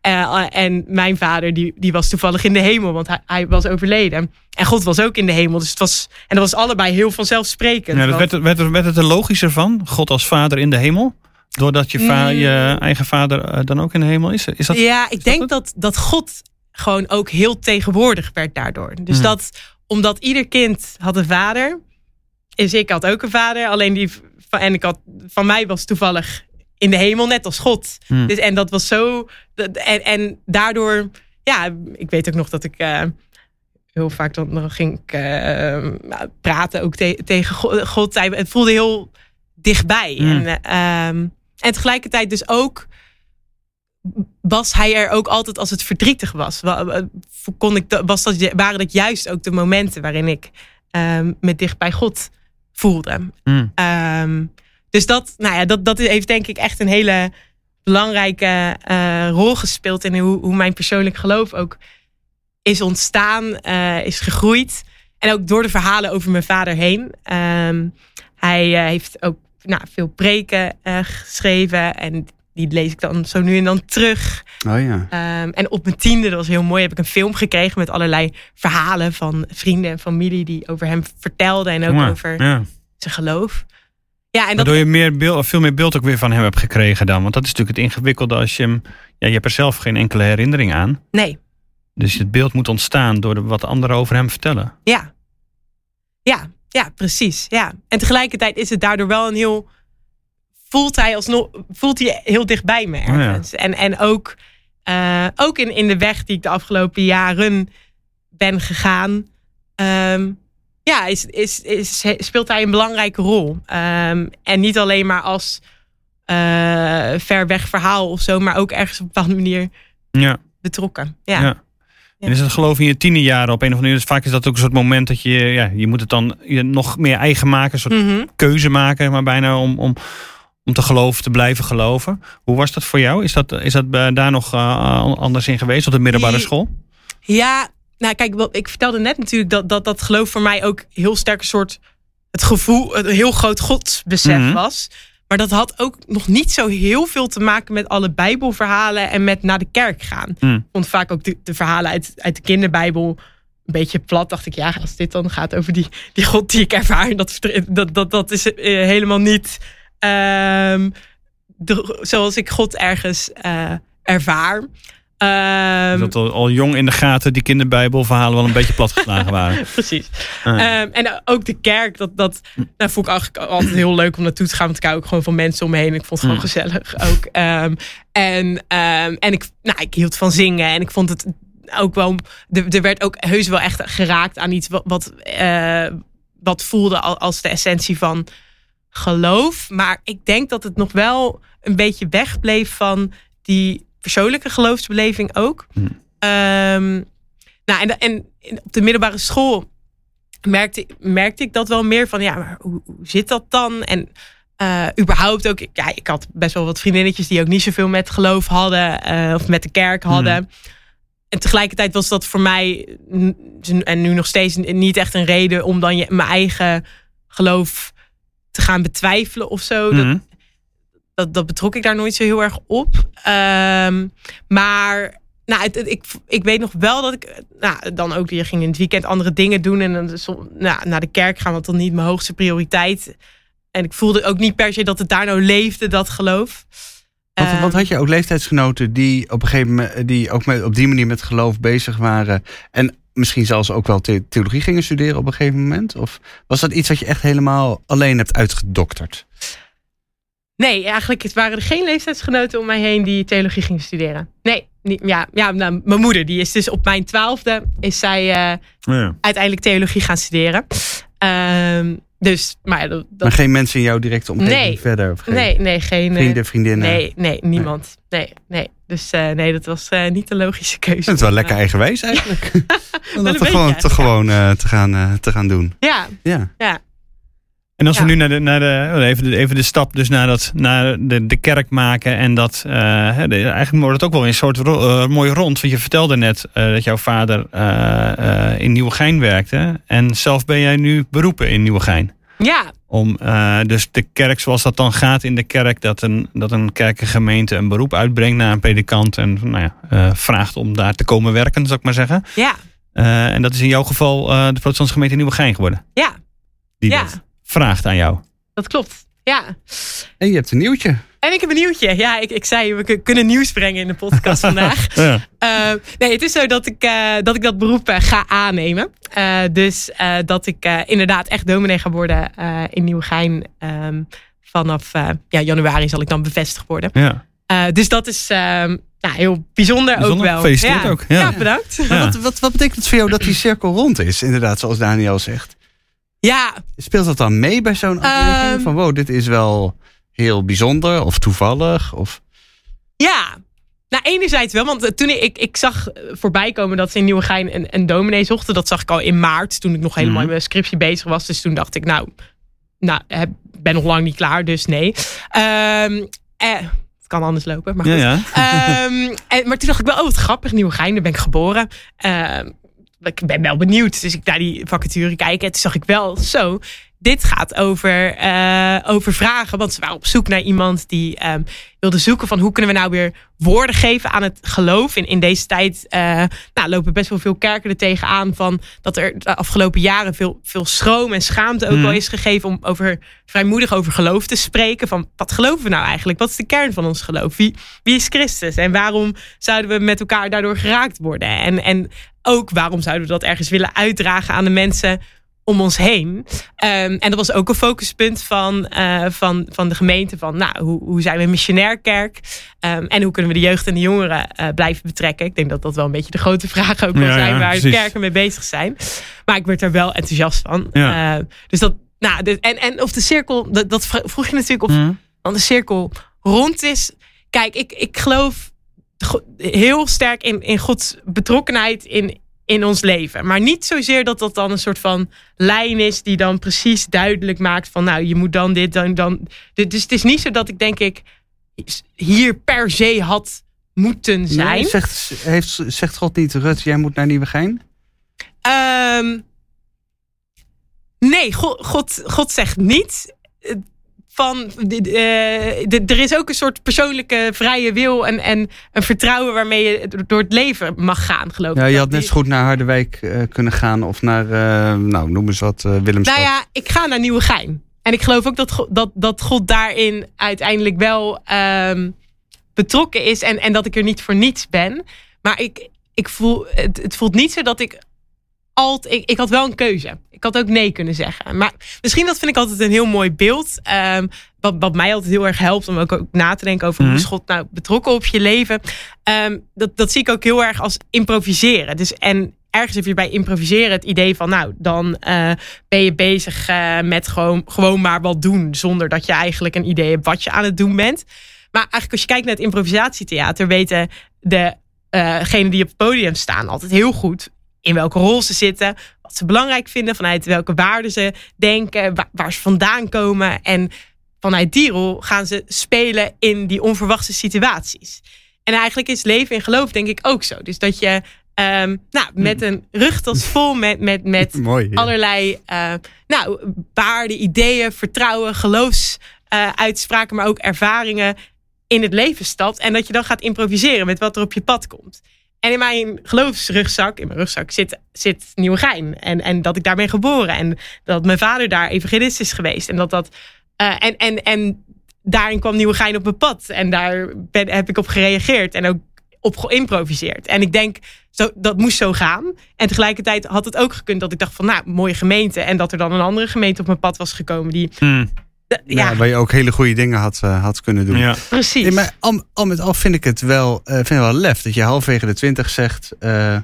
Uh, [laughs] en mijn vader die, die was toevallig in de hemel. Want hij, hij was overleden. En God was ook in de hemel. Dus het was, en dat was allebei heel vanzelfsprekend. Ja, dat werd, werd, werd het er logischer van? God als vader in de hemel? Doordat je, va mm. je eigen vader dan ook in de hemel is? is dat, ja, ik denk dat, dat God gewoon ook heel tegenwoordig werd daardoor. Dus mm. dat omdat ieder kind had een vader. Is ik had ook een vader. Alleen die van, en ik had, van mij was toevallig in de hemel net als God. Hmm. Dus, en dat was zo. En, en daardoor, ja, ik weet ook nog dat ik. Uh, heel vaak dan, dan ging ik uh, praten ook te, tegen God. Het voelde heel dichtbij. Hmm. En, uh, en tegelijkertijd dus ook was hij er ook altijd als het verdrietig was. Kon ik, was dat, waren dat juist ook de momenten waarin ik uh, me dicht bij God voelde. Mm. Um, dus dat, nou ja, dat, dat heeft denk ik echt een hele belangrijke uh, rol gespeeld in hoe, hoe mijn persoonlijk geloof ook is ontstaan, uh, is gegroeid. En ook door de verhalen over mijn vader heen. Um, hij eh, heeft ook nou, veel preken eh, geschreven. En die lees ik dan zo nu en dan terug. Oh ja. Ehm, en op mijn tiende, dat was heel mooi, heb ik een film gekregen met allerlei verhalen van vrienden en familie die over hem vertelden en ook Ja, over ja. zijn geloof. Ja, en dat, Waardoor je meer beeld, veel meer beeld ook weer van hem hebt gekregen dan. Want dat is natuurlijk het ingewikkelde als je hem... Ja, je hebt er zelf geen enkele herinnering aan. nee, Dus het beeld moet ontstaan door de, wat anderen over hem vertellen. ja. Ja, ja, precies. Ja. En tegelijkertijd is het daardoor wel een heel. Voelt hij alsnog voelt hij heel dichtbij me ja. ergens. En, en ook, eh, ook in, in de weg die ik de afgelopen jaren ben gegaan. ehm, ja, is, is, is, speelt hij een belangrijke rol. Ehm, en niet alleen maar als eh, ver weg verhaal of zo, maar ook ergens op een bepaalde manier Ja. betrokken. Ja. Ja. En is het geloof in je tienerjaren op een of andere manier? Dus vaak is dat ook een soort moment dat je, ja, je moet het dan je nog meer eigen maken, een soort Mhm. keuze maken, maar bijna om, om, om te geloven, te blijven geloven. Hoe was dat voor jou? Is dat, is dat eh, daar nog eh, anders in geweest op de middelbare school? Ja, nou kijk, ik vertelde net natuurlijk dat, dat dat geloof voor mij ook heel sterk een soort het gevoel, een heel groot godsbesef Mhm. was. Maar dat had ook nog niet zo heel veel te maken met alle Bijbelverhalen en met naar de kerk gaan. Ik vond vaak ook de, de verhalen uit, uit de kinderbijbel een beetje plat. Dacht ik, ja, als dit dan gaat over die, die God die ik ervaar, dat, dat, dat, dat is eh, helemaal niet ehm, de- zoals ik God ergens eh, ervaar. Ehm, dat al, al jong in de gaten die kinderbijbelverhalen wel een beetje platgeslagen waren. [laughs] Precies. Ah. Ehm, en ook de kerk, dat, dat nou, vond ik eigenlijk altijd heel leuk om naartoe te gaan. Want ik hou ook gewoon van mensen om me heen. Ik vond het gewoon Mm. gezellig ook. En en, en ik, nou, ik hield van zingen. En ik vond het ook wel... Er, er werd ook heus wel echt geraakt aan iets wat, wat, eh, wat voelde al- als de essentie van geloof. Maar ik denk dat het nog wel een beetje wegbleef van die persoonlijke geloofsbeleving ook. Hmm. Ehm, nou, en, en op de middelbare school merkte, merkte ik dat wel meer van, ja, maar hoe, hoe zit dat dan? En eh, überhaupt ook, ja, ik had best wel wat vriendinnetjes die ook niet zoveel met geloof hadden eh, of met de kerk hadden. En tegelijkertijd was dat voor mij, en nu nog steeds, niet echt een reden om dan je, mijn eigen geloof te gaan betwijfelen of zo. Dat, Mhm. dat, dat betrok ik daar nooit zo heel erg op. Ehm, maar nou, het, het- ik, ik weet nog wel dat ik nou, dan ook weer ging in het weekend andere dingen doen. En dan som- nou, naar de kerk gaan, want dan niet mijn hoogste prioriteit. En ik voelde ook niet per se dat het daar nou leefde, dat geloof. Want, Ehm, want had je ook leeftijdsgenoten die op een gegeven moment die ook met, op die manier met geloof bezig waren en misschien zelfs ook wel the- theologie gingen studeren op een gegeven moment? Of was dat iets wat je echt helemaal alleen hebt uitgedokterd? Nee, eigenlijk het waren er geen leeftijdsgenoten om mij heen die theologie gingen studeren. Nee, niet, ja, ja nou, mijn moeder, die is dus op mijn twaalfde, is zij eh, Ja. uiteindelijk theologie gaan studeren. Ehm, dus, maar dat, Maar geen mensen in jouw directe omgeving Nee. verder? Of geen nee, nee, geen. eh, vrienden, vriendinnen? Nee, nee, niemand. Nee, nee. Dus eh, nee, dat was eh, niet de logische keuze. Dat is wel lekker eigenwijs eigenlijk. [laughs] [laughs] Om dat gewoon, toch gewoon eh, te, gaan, eh, te gaan doen. Ja, Ja. ja. En als we nu naar de, naar de, oh, even, de, even de stap dus naar, dat, naar de, de kerk maken en dat, eh, de- eigenlijk wordt het ook wel een soort ro- eh, mooi rond. Want je vertelde net eh, dat jouw vader eh, eh, in Nieuwegein werkte en zelf ben jij nu beroepen in Nieuwegein. Ja, Om eh, dus de kerk zoals dat dan gaat in de kerk, dat een, dat een kerkengemeente een beroep uitbrengt naar een predikant en nou ja, eh, vraagt om daar te komen werken, zou ik maar zeggen. ja, Eh, en dat is in jouw geval eh, de protestantse gemeente in Nieuwegein geworden. ja. Die Ja. dat vraagt aan jou. Dat klopt. Ja. En je hebt een nieuwtje. En ik heb een nieuwtje. Ja, ik, ik zei, we kun- kunnen nieuws brengen in de podcast [laughs] vandaag. Ja. Eh, nee, het is zo dat ik, eh, dat, ik dat beroep eh, ga aannemen. Eh, dus eh, dat ik eh, inderdaad echt dominee ga worden eh, in Nieuwegein. Ehm, vanaf eh, ja, januari zal ik dan bevestigd worden. Ja. Eh, dus dat is ehm, ja, heel bijzonder, ook Bijzonder. wel. Gefeliciteerd ja. ook, ja. Ja, bedankt. Ja. Wat, wat, wat betekent het voor jou dat die cirkel rond is? Inderdaad, zoals Daniel zegt. Ja, Speelt dat dan mee bij zo'n afweging? Ehm. van wow, dit is wel heel bijzonder of toevallig? Of... Ja, nou enerzijds wel, want eh, toen ik, ik, zag eh, voorbij komen dat ze in Nieuwegein een, een dominee zochten. Dat zag ik al in maart, toen ik nog helemaal Mhm. in mijn scriptie bezig was. Dus toen dacht ik, nou, nou ben nog lang niet klaar, dus nee. Ehm, eh, het kan anders lopen, maar goed. ja. Ehm, [laughs] en, maar toen dacht ik wel, oh wat grappig, Nieuwegein, daar ben ik geboren. Ehm, ik ben wel benieuwd, dus ik naar die vacature kijken. En toen zag ik wel, zo, dit gaat over, uh, over vragen. Want ze waren op zoek naar iemand die um, wilde zoeken van hoe kunnen we nou weer woorden geven aan het geloof. In, in deze tijd uh, nou, lopen best wel veel kerken er tegenaan van dat er de afgelopen jaren veel, veel schroom en schaamte ook mm. wel is gegeven om over vrijmoedig over geloof te spreken. Van wat geloven we nou eigenlijk? Wat is de kern van ons geloof? Wie, wie is Christus? En waarom zouden we met elkaar daardoor geraakt worden? En, en ook waarom zouden we dat ergens willen uitdragen aan de mensen om ons heen. Um, en dat was ook een focuspunt van, uh, van, van de gemeente. Van nou, hoe, hoe zijn we een missionair kerk? Um, en hoe kunnen we de jeugd en de jongeren uh, blijven betrekken? Ik denk dat dat wel een beetje de grote [laughs] vraag ook wel ja, zijn. Ja, waar de kerken mee bezig zijn. Maar ik werd er wel enthousiast van. Ja. Uh, dus dat, nou, de, en, en of de cirkel, dat, dat vroeg je natuurlijk of mm. de cirkel rond is. Kijk, ik, ik geloof heel sterk in, in Gods betrokkenheid in, in ons leven. Maar niet zozeer dat dat dan een soort van lijn is die dan precies duidelijk maakt van nou, je moet dan dit, dan, dan. Dus het is niet zo dat ik denk ik hier per se had moeten zijn. Nee, zegt, heeft, zegt God niet, Rut, jij moet naar Nieuwegein? Um, nee, God, God, God zegt niet van uh, er is ook een soort persoonlijke vrije wil en, en een vertrouwen waarmee je door het leven mag gaan, geloof ik. Ja, je had net zo goed naar Harderwijk uh, kunnen gaan of naar, uh, nou noem eens wat, Willemstad. Nou ja, ik ga naar Nieuwegein. En ik geloof ook dat, God, dat, dat God daarin uiteindelijk wel um, betrokken is en, en dat ik er niet voor niets ben. Maar ik, ik voel, het, het voelt niet zo dat ik altijd, ik, ik had wel een keuze. Ik had ook nee kunnen zeggen. Maar misschien dat vind ik altijd een heel mooi beeld. Um, wat, wat mij altijd heel erg helpt om ook, ook na te denken over hoe is God nou betrokken op je leven. Um, dat, dat zie ik ook heel erg als improviseren. Dus en ergens heb je bij improviseren het idee van, nou, dan uh, ben je bezig uh, met gewoon, gewoon maar wat doen. Zonder dat je eigenlijk een idee hebt wat je aan het doen bent. Maar eigenlijk als je kijkt naar het improvisatietheater, weten de uh, die op het podium staan altijd heel goed in welke rol ze zitten, wat ze belangrijk vinden, vanuit welke waarden ze denken, waar, ze vandaan komen. En vanuit die rol gaan ze spelen in die onverwachte situaties. En eigenlijk is leven in geloof denk ik ook zo. Dus dat je um, nou, met een rugtas vol met, met, met [laughs] Mooi, allerlei uh, nou, waarden, ideeën, vertrouwen, geloofsuitspraken, uh, maar ook ervaringen in het leven stapt. En dat je dan gaat improviseren met wat er op je pad komt. En in mijn geloofsrugzak, in mijn rugzak, zit, zit Nieuwegein. En, en dat ik daar ben geboren. En dat mijn vader daar evangelist is geweest. En dat dat. Uh, en, en, en daarin kwam Nieuwegein op mijn pad. En daar ben, heb ik op gereageerd. En ook op geïmproviseerd. En ik denk, zo, dat moest zo gaan. En tegelijkertijd had het ook gekund dat ik dacht van, nou, mooie gemeente. En dat er dan een andere gemeente op mijn pad was gekomen die hmm ja. waar je ook hele goede dingen had, uh, had kunnen doen. Ja. Precies. maar al, al, met al vind ik het wel, uh, vind wel lef dat je halverwege de twintig zegt... Uh,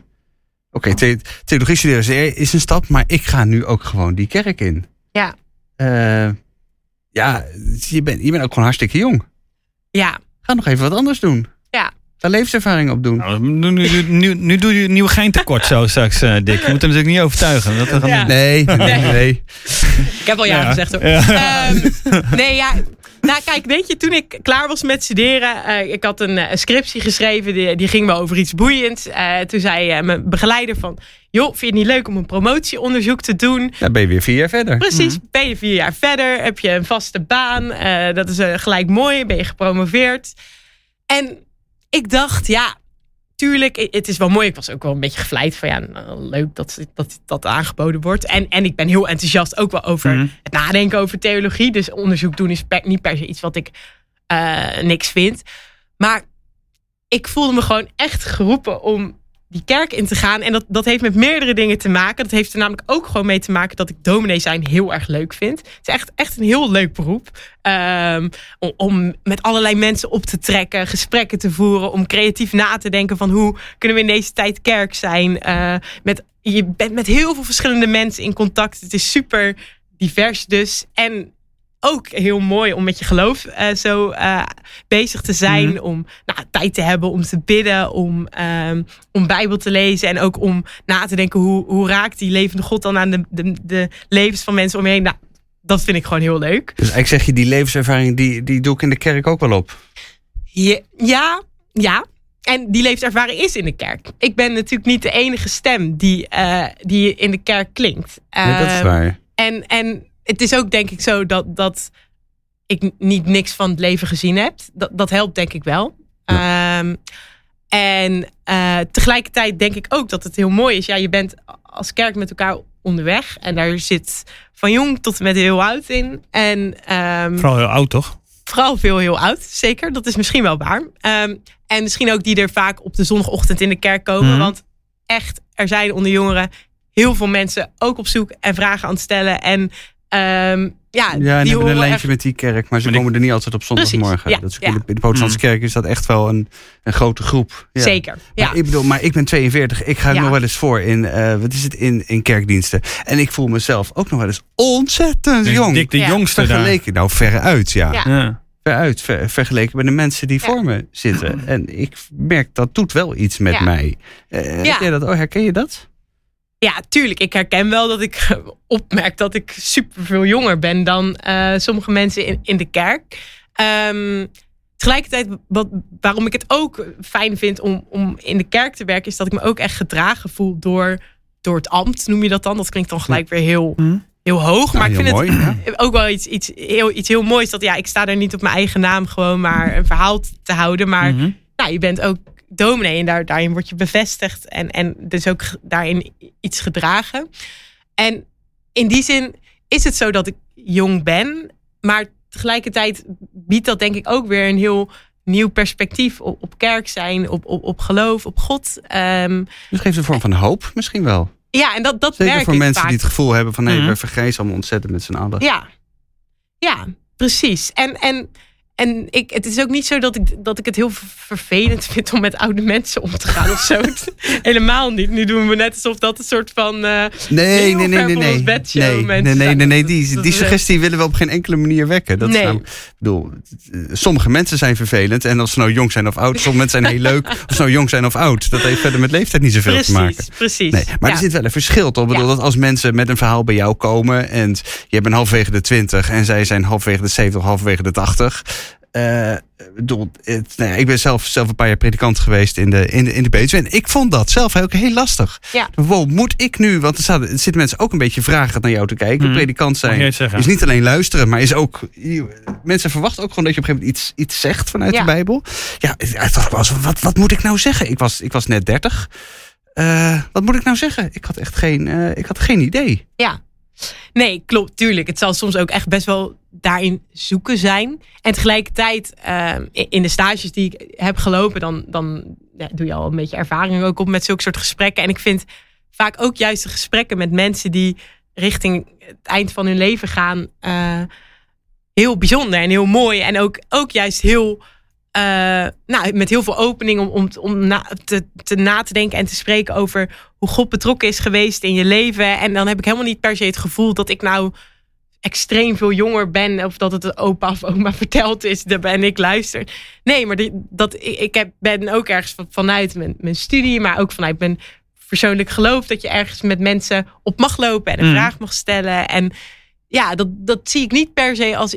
Oké, okay, theologie studeren is een stap, maar ik ga nu ook gewoon die kerk in. Ja. ja, je bent, je bent ook gewoon hartstikke jong. Ja. Ga nog even wat anders doen. Daar levenservaring op doen. Nou, nu, nu, nu, nu, doe je nieuw gein tekort zo straks, uh, Dick. Je moet er natuurlijk niet overtuigen. Dat ja. [laughs] nee, nee, nee, Ik heb al ja, gezegd hoor. Ja. Um, [laughs] nee, ja. Nou, kijk, weet je, toen ik klaar was met studeren, uh, ik had een, een, scriptie geschreven, die, die ging me over iets boeiends. Uh, toen zei mijn begeleider van, joh, vind je het niet leuk om een promotieonderzoek te doen? Dan ben je weer vier jaar verder. Precies, mm. ben je vier jaar verder, heb je een vaste baan, dat is gelijk mooi, ben je gepromoveerd. En ik dacht, ja, tuurlijk, het is wel mooi. Ik was ook wel een beetje gevleid van ja, nou, leuk dat, dat dat aangeboden wordt. En, en ik ben heel enthousiast ook wel over mhm. het nadenken over theologie. Dus onderzoek doen is niet per se iets wat ik uh, niks vind. Maar ik voelde me gewoon echt geroepen om die kerk in te gaan. En dat, dat heeft met meerdere dingen te maken. Dat heeft er namelijk ook gewoon mee te maken dat ik dominee zijn heel erg leuk vind. Het is echt, echt een heel leuk beroep. Um, om, om, met allerlei mensen op te trekken, gesprekken te voeren, om creatief na te denken van hoe kunnen we in deze tijd kerk zijn. Uh, met, je bent met heel veel verschillende mensen in contact. Het is super divers dus. En ook heel mooi om met je geloof uh, zo uh, bezig te zijn. Mm. Om nou, tijd te hebben om te bidden, om, um, om Bijbel te lezen. En ook om na te denken hoe, hoe raakt die levende God dan aan de, de, de levens van mensen om je heen. Nou, dat vind ik gewoon heel leuk. Dus ik zeg je, die levenservaring die, die doe ik in de kerk ook wel op. Ja, ja. ja. En die levenservaring is in de kerk. Ik ben natuurlijk niet de enige stem die, uh, die in de kerk klinkt. Nee, dat is ehm, waar. En, en het is ook denk ik zo dat, dat ik niet niks van het leven gezien heb. Dat, dat helpt denk ik wel. Ehm, en uh, tegelijkertijd denk ik ook dat het heel mooi is. Ja, je bent als kerk met elkaar onderweg. En daar zit van jong tot met heel oud in. En, um, vooral heel oud, toch? Vooral veel heel oud, zeker. Dat is misschien wel waar. Um, en misschien ook die er vaak op de zondagochtend in de kerk komen. Mm. Want echt, er zijn onder jongeren heel veel mensen ook op zoek en vragen aan het stellen. En um, ja, ja, en die hebben een lijntje met die kerk, maar ze komen er niet altijd op zondagmorgen. Ja, dat is, ja. In de protestantse kerk is dat echt wel een, een grote groep. Ja. Zeker. Ja. Maar ik bedoel, maar ik ben 42. Ik ga nog wel eens voor in, uh, wat is het, in, in kerkdiensten. En ik voel mezelf ook nog wel eens ontzettend jong. Dik de jongste Vergeleken, nou veruit, ja. ja. Veruit, ver, vergeleken met de mensen die voor me zitten. En ik merk, dat doet wel iets met mij. Uh, ja. dat, oh, herken je dat? Ja, tuurlijk. Ik herken wel dat ik [laughs] opmerk dat ik super veel jonger ben dan uh, sommige mensen in, in de kerk. Um, tegelijkertijd, wat, waarom ik het ook fijn vind om, om in de kerk te werken, is dat ik me ook echt gedragen voel door, door het ambt, noem je dat dan. Dat klinkt dan gelijk weer heel, hm. heel hoog. Maar ik vind mooi, het ook wel iets, iets, heel, iets heel moois. Dat ja, ik sta er niet op mijn eigen naam gewoon maar een verhaal te houden. Maar mm -hmm. nou, je bent ook dominee. En daar, daarin word je bevestigd en, en dus ook daarin iets gedragen. En in die zin is het zo dat ik jong ben, maar tegelijkertijd biedt dat denk ik ook weer een heel nieuw perspectief op, op kerk zijn, op, op, op geloof, op God. Um, dus geeft een vorm van hoop misschien wel. Ja, en dat, dat Zeker merk voor ik mensen vaak. die het gevoel hebben van nee, Mhm. we vergrijzen allemaal ontzettend met z'n allen. Ja, ja precies. En, en, en ik, het is ook niet zo dat ik, dat ik het heel vervelend vind om met oude mensen om te gaan of zo. [laughs] Helemaal niet. Nu doen we net alsof dat een soort van. eh, Nee, nee, nee, nee, nee. Nee, nee, nee, Die, die is- suggestie willen we op geen enkele manier wekken. Dat is Nee. nou, ik bedoel, sommige mensen zijn vervelend. En of ze nou jong zijn of oud. Sommige mensen zijn heel leuk. [laughs] Of ze nou jong zijn of oud. Dat heeft verder met leeftijd niet zoveel te maken. Precies, precies. Nee, maar Ja. er zit wel een verschil toch? Ik bedoel, Ja. dat als mensen met een verhaal bij jou komen en je bent halverwege de 20 en zij zijn halverwege de 70, halverwege de 80. Eh, ik bedoel, het, nou ja, ik ben zelf, zelf een paar jaar predikant geweest in de, in de, in de Betuwe. En ik vond dat zelf ook heel lastig. Ja. Wow, moet ik nu, want er, staan, er zitten mensen ook een beetje vragen naar jou te kijken. Mhm. Predikant zijn is niet alleen luisteren, maar is ook... Mensen verwachten ook gewoon dat je op een gegeven moment iets, iets zegt vanuit Ja. de Bijbel. Ja, ik dacht wel eens, wat, wat moet ik nou zeggen? Ik was, ik was net 30. Eh, wat moet ik nou zeggen? Ik had echt geen, eh, ik had geen idee. Ja. Nee, klopt, tuurlijk. Het zal soms ook echt best wel daarin zoeken zijn. En tegelijkertijd, ehm, in de stages die ik heb gelopen, dan, dan doe je al een beetje ervaring ook op met zulke soort gesprekken. En ik vind vaak ook juist de gesprekken met mensen die richting het eind van hun leven gaan, eh, heel bijzonder en heel mooi. En ook, ook juist heel. Eh, nou, met heel veel opening om, om, om na, te, te na te denken en te spreken over hoe God betrokken is geweest in je leven. En dan heb ik helemaal niet per se het gevoel dat ik nou extreem veel jonger ben. Of dat het opa of oma [laughs] verteld is. Daar ben ik luister. Nee, maar die, dat, ik, heb, ben ook ergens van- vanuit mijn, mijn studie. Maar ook vanuit mijn persoonlijk geloof. Dat je ergens met mensen op mag lopen. En een Mm. vraag mag stellen. En ja, dat, dat zie ik niet per se als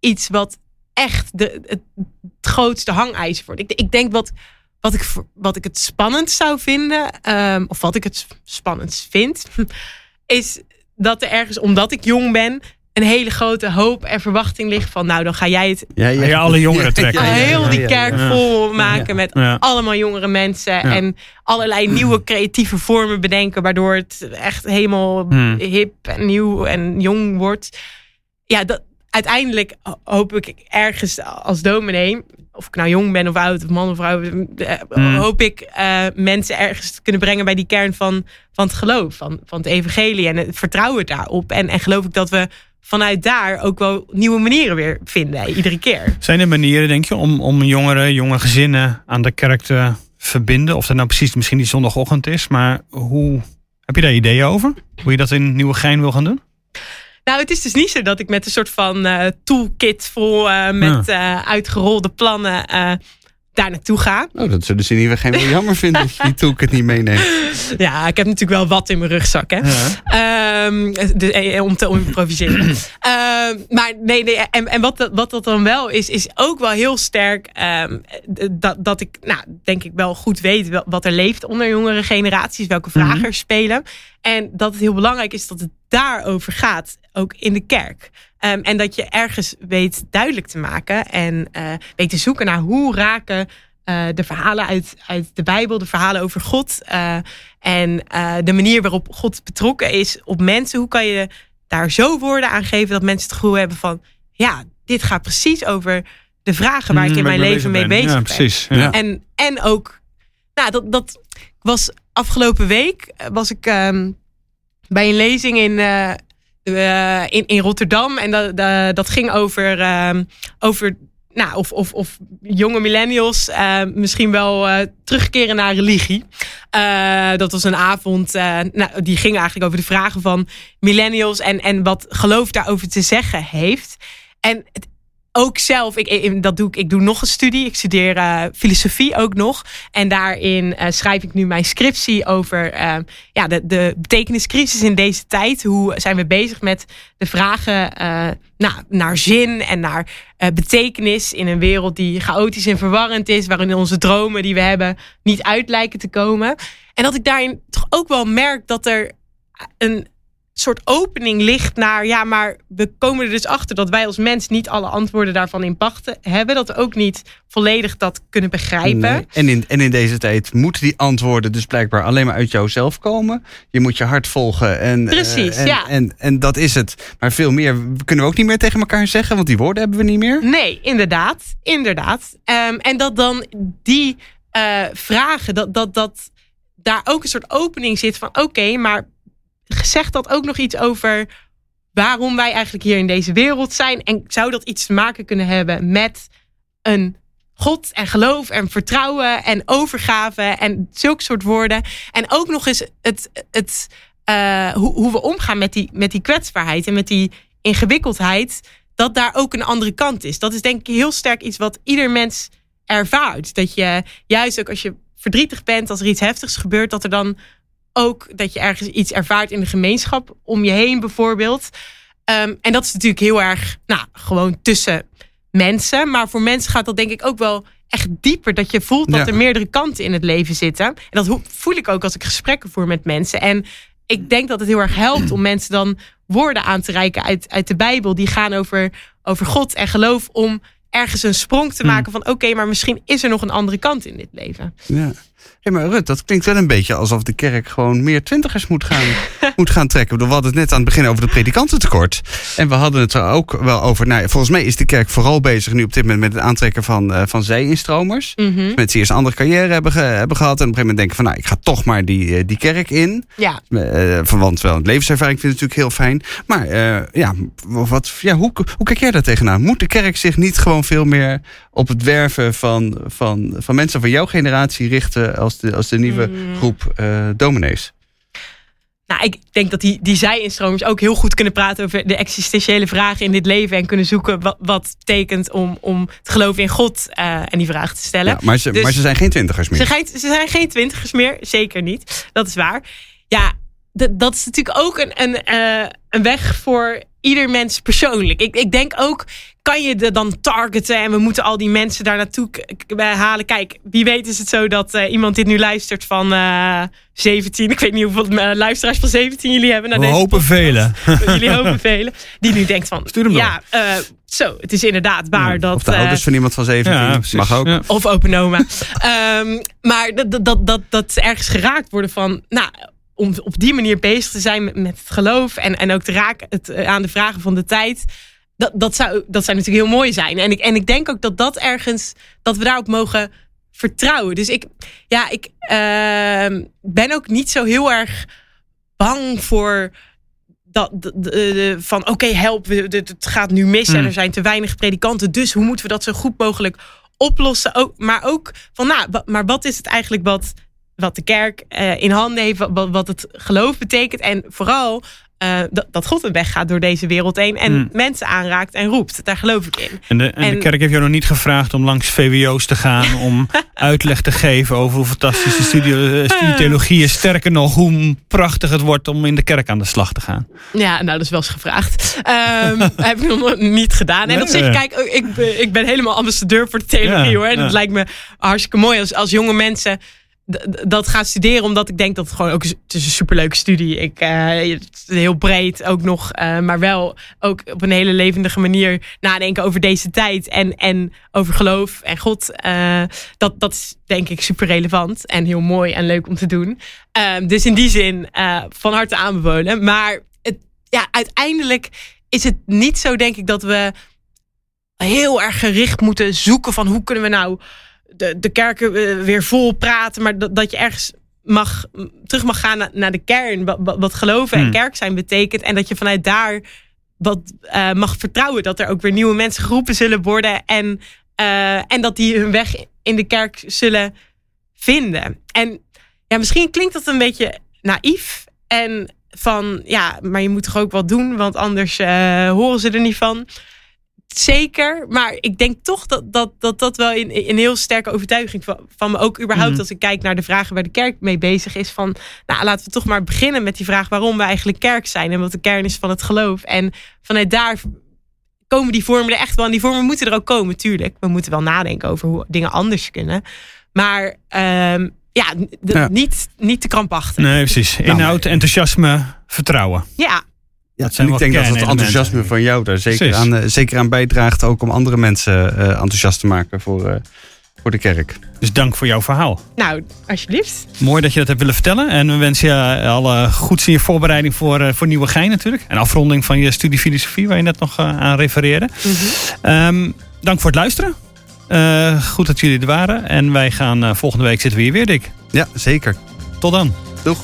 iets wat echt de, het, het grootste hangijzer wordt. Ik, ik denk wat, wat, ik, voor- wat ik het spannend zou vinden, ehm, of wat ik het spannendst vind, [laughs] is dat er ergens, omdat ik jong ben, een hele grote hoop en verwachting ligt van, nou, dan ga jij het Ja, je alle jongeren trekken? Ja, ja, ja, heel die kerk vol maken Ja. met Ja. allemaal jongere mensen en allerlei nieuwe creatieve vormen bedenken, waardoor het echt helemaal Hmm. hip en nieuw en jong wordt. Ja, dat, uiteindelijk hoop ik ergens als dominee, of ik nou jong ben of oud, of man of vrouw, eh, Hmm. hoop ik eh, mensen ergens te kunnen brengen bij die kern van, van het geloof, van, van het evangelie en het vertrouwen daarop. En, en geloof ik dat we vanuit daar ook wel nieuwe manieren weer vinden, iedere keer. Zijn er manieren, denk je, om, om jongeren, jonge gezinnen aan de kerk te verbinden? Of dat nou precies misschien die zondagochtend is, maar hoe heb je daar ideeën over? Hoe je dat in Nieuwegein wil gaan doen? Nou, het is dus niet zo dat ik met een soort van eh, toolkit vol eh, met eh, uitgerolde plannen daar naartoe ga. Oh, dat zullen ze in ieder geval geen jammer vinden dat je die toolkit niet meeneemt. Ja, ik heb natuurlijk wel wat in mijn rugzak, hè. Ehm, de- eh, om te improviseren. [clears throat] Ehm, maar nee, nee en, en wat, dat, wat dat dan wel is, is ook wel heel sterk ehm, dat, dat ik, nou, denk ik wel goed weet wat er leeft onder jongere generaties, welke vragen er spelen. En dat het heel belangrijk is dat het daarover gaat, ook in de kerk. Ehm, en dat je ergens weet duidelijk te maken en uh, weet te zoeken naar hoe raken uh, de verhalen uit, uit de Bijbel, de verhalen over God uh, en de manier waarop God betrokken is op mensen. Hoe kan je daar zo woorden aan geven dat mensen het gevoel hebben van, ja, dit gaat precies over de vragen waar ik in mm, mijn leven mee bezig ben. Precies, ja. En, en ook, nou, dat, dat was afgelopen week was ik um, bij een lezing in, uh, uh, in, in Rotterdam. En dat, dat ging over, uh, over nou, of, of, of jonge millennials misschien wel terugkeren naar religie. dat was een avond, nou, die ging eigenlijk over de vragen van millennials en, en wat geloof daarover te zeggen heeft. En het ook zelf, ik, dat doe ik, ik doe nog een studie. Ik studeer uh, filosofie ook nog. En daarin uh, schrijf ik nu mijn scriptie over uh, ja, de, de betekeniscrisis in deze tijd. Hoe zijn we bezig met de vragen nou, naar zin en naar betekenis in een wereld die chaotisch en verwarrend is. Waarin onze dromen die we hebben niet uit lijken te komen. En dat ik daarin toch ook wel merk dat er een soort opening ligt naar, ja, maar we komen er dus achter dat wij als mens niet alle antwoorden daarvan in pachten hebben. Dat we ook niet volledig dat kunnen begrijpen. En, in, en in deze tijd moeten die antwoorden dus blijkbaar alleen maar uit jouzelf komen. Je moet je hart volgen. En, Precies, uh, en, ja. En, en, dat is het. Maar veel meer kunnen we ook niet meer tegen elkaar zeggen, want die woorden hebben we niet meer. Nee, inderdaad. Inderdaad. Um, en dat dan die uh, vragen, dat, dat, dat daar ook een soort opening zit van oké, okay, maar zegt dat ook nog iets over waarom wij eigenlijk hier in deze wereld zijn? En zou dat iets te maken kunnen hebben met een God en geloof en vertrouwen en overgave en zulke soort woorden? En ook nog eens het, het, uh, hoe, hoe we omgaan met die, met die kwetsbaarheid en met die ingewikkeldheid, dat daar ook een andere kant is. Dat is denk ik heel sterk iets wat ieder mens ervaart. Dat je juist ook als je verdrietig bent, als er iets heftigs gebeurt, dat er dan ook dat je ergens iets ervaart in de gemeenschap om je heen bijvoorbeeld. Um, en dat is natuurlijk heel erg, nou, gewoon tussen mensen. Maar voor mensen gaat dat denk ik ook wel echt dieper. Dat je voelt dat er meerdere kanten in het leven zitten. En dat voel ik ook als ik gesprekken voer met mensen. En ik denk dat het heel erg helpt om mensen dan woorden aan te reiken uit, uit de Bijbel. Die gaan over, over God en geloof om ergens een sprong te hmm. maken van oké, maar misschien is er nog een andere kant in dit leven. Ja hey, maar Rut, dat klinkt wel een beetje alsof de kerk gewoon meer twintigers moet gaan, [laughs] moet gaan trekken. We hadden het net aan het begin over het predikantentekort. En we hadden het er ook wel over. Nou, volgens mij is de kerk vooral bezig nu op dit moment met het aantrekken van, uh, van zij-instromers. Mm -hmm. Mensen die eerst een andere carrière hebben, ge, hebben gehad. En op een gegeven moment denken van nou, ik ga toch maar die, uh, die kerk in. Ja. Uh, want wel, het levenservaring vind ik natuurlijk heel fijn. Maar ja, wat, ja hoe, hoe kijk jij daar tegenaan? Moet de kerk zich niet gewoon veel meer op het werven van, van, van mensen van jouw generatie richten als de, als de nieuwe mm. groep uh, dominees? Nou, ik denk dat die, die zij-instromers ook heel goed kunnen praten over de existentiële vragen in dit leven. En kunnen zoeken wat, wat betekent om, om te geloven in God uh, en die vraag te stellen. Ja, maar, ze, dus, maar ze zijn geen twintigers meer. Ze, zijn, ze zijn geen twintigers meer, zeker niet. Dat is waar. Ja, dat is natuurlijk ook een, een, uh, een weg voor ieder mens persoonlijk. Ik, ik denk ook, kan je er dan targeten en we moeten al die mensen daar naartoe halen. Kijk, wie weet is het zo dat uh, iemand dit nu luistert van uh, eh, 17. Ik weet niet hoeveel uh, luisteraars van 17 jullie hebben. Naar we deze hopen velen. [laughs] jullie hopen velen. Die nu denkt van, Stuur hem ja, zo, het is inderdaad waar ja, dat... Of de ouders van iemand van 17, ja, mag ook. Ja. Of open oma. um, [laughs] maar dat, dat, dat, dat ergens geraakt worden van, nou om op die manier bezig te zijn met, met het geloof en, en ook te raken het, uh, aan de vragen van de tijd. Dat, dat, zou, dat zou natuurlijk heel mooi zijn. En ik, en ik denk ook dat dat ergens, dat we daarop mogen vertrouwen. Dus ik, ja, ik uh, ben ook niet zo heel erg bang voor dat, de, de, van oké, okay, help, het gaat nu mis en hmm. er zijn te weinig predikanten. Dus hoe moeten we dat zo goed mogelijk oplossen? Ook, maar ook van, nou, maar wat is het eigenlijk wat wat de kerk uh, in handen heeft, wat, wat het geloof betekent. En vooral uh, dat, dat God een weg gaat door deze wereld heen en hmm. mensen aanraakt en roept. Daar geloof ik in. En de, en, de kerk heeft jou nog niet gevraagd om langs VWO's te gaan, [laughs] om uitleg te geven over hoe fantastische studie, studie theologie is. Sterker nog, hoe prachtig het wordt om in de kerk aan de slag te gaan. Ja, nou, dat is wel eens gevraagd. Um, [laughs] heb ik nog niet gedaan. En op zich, kijk, ik, ik ben helemaal ambassadeur voor de theologie ja, hoor. En ja. het lijkt me hartstikke mooi als, als jonge mensen dat ga studeren omdat ik denk dat het gewoon ook het is een superleuke studie. Ik, is heel breed ook nog, uh, maar wel ook op een hele levendige manier nadenken over deze tijd en, en over geloof en God. Uh, dat, dat is denk ik super relevant en heel mooi en leuk om te doen. Ehm, dus in die zin van harte aanbevolen. Maar het, ja, uiteindelijk is het niet zo, denk ik, dat we heel erg gericht moeten zoeken van hoe kunnen we nou de, de kerken eh, weer vol praten, maar dat, dat je ergens mag, terug mag gaan naar, de kern. Wat, wat geloven en hmm. kerk zijn betekent. En dat je vanuit daar wat uh, mag vertrouwen. Dat er ook weer nieuwe mensen geroepen zullen worden. En, uh, en dat die hun weg in de kerk zullen vinden. En ja, misschien klinkt dat een beetje naïef. En van ja, maar je moet toch ook wat doen, want anders uh, horen ze er niet van zeker. Maar ik denk toch dat dat, dat, dat wel een, een heel sterke overtuiging van, van me ook überhaupt mhm. als ik kijk naar de vragen waar de kerk mee bezig is. Van nou, laten we toch maar beginnen met die vraag waarom we eigenlijk kerk zijn en wat de kern is van het geloof. En vanuit daar komen die vormen er echt wel. En die vormen moeten er ook komen, tuurlijk. We moeten wel nadenken over hoe dingen anders kunnen. Maar um, ja, Niet, niet te krampachtig. Nee, precies. Inhoud, enthousiasme, vertrouwen. Ja, ja, en ik denk dat het enthousiasme van jou daar zeker aan, uh, zeker aan bijdraagt. Ook om andere mensen uh, enthousiast te maken voor, uh, voor de kerk. Dus dank voor jouw verhaal. Nou, alsjeblieft. Mooi dat je dat hebt willen vertellen. En we wensen je alle goeds in je voorbereiding voor, voor Nieuwe Gein natuurlijk. En afronding van je studie filosofie waar je net nog aan refereerde. Mm -hmm. um, dank voor het luisteren. goed dat jullie er waren. En wij gaan volgende week zitten we hier weer, Dick. Ja, zeker. Tot dan. Doeg.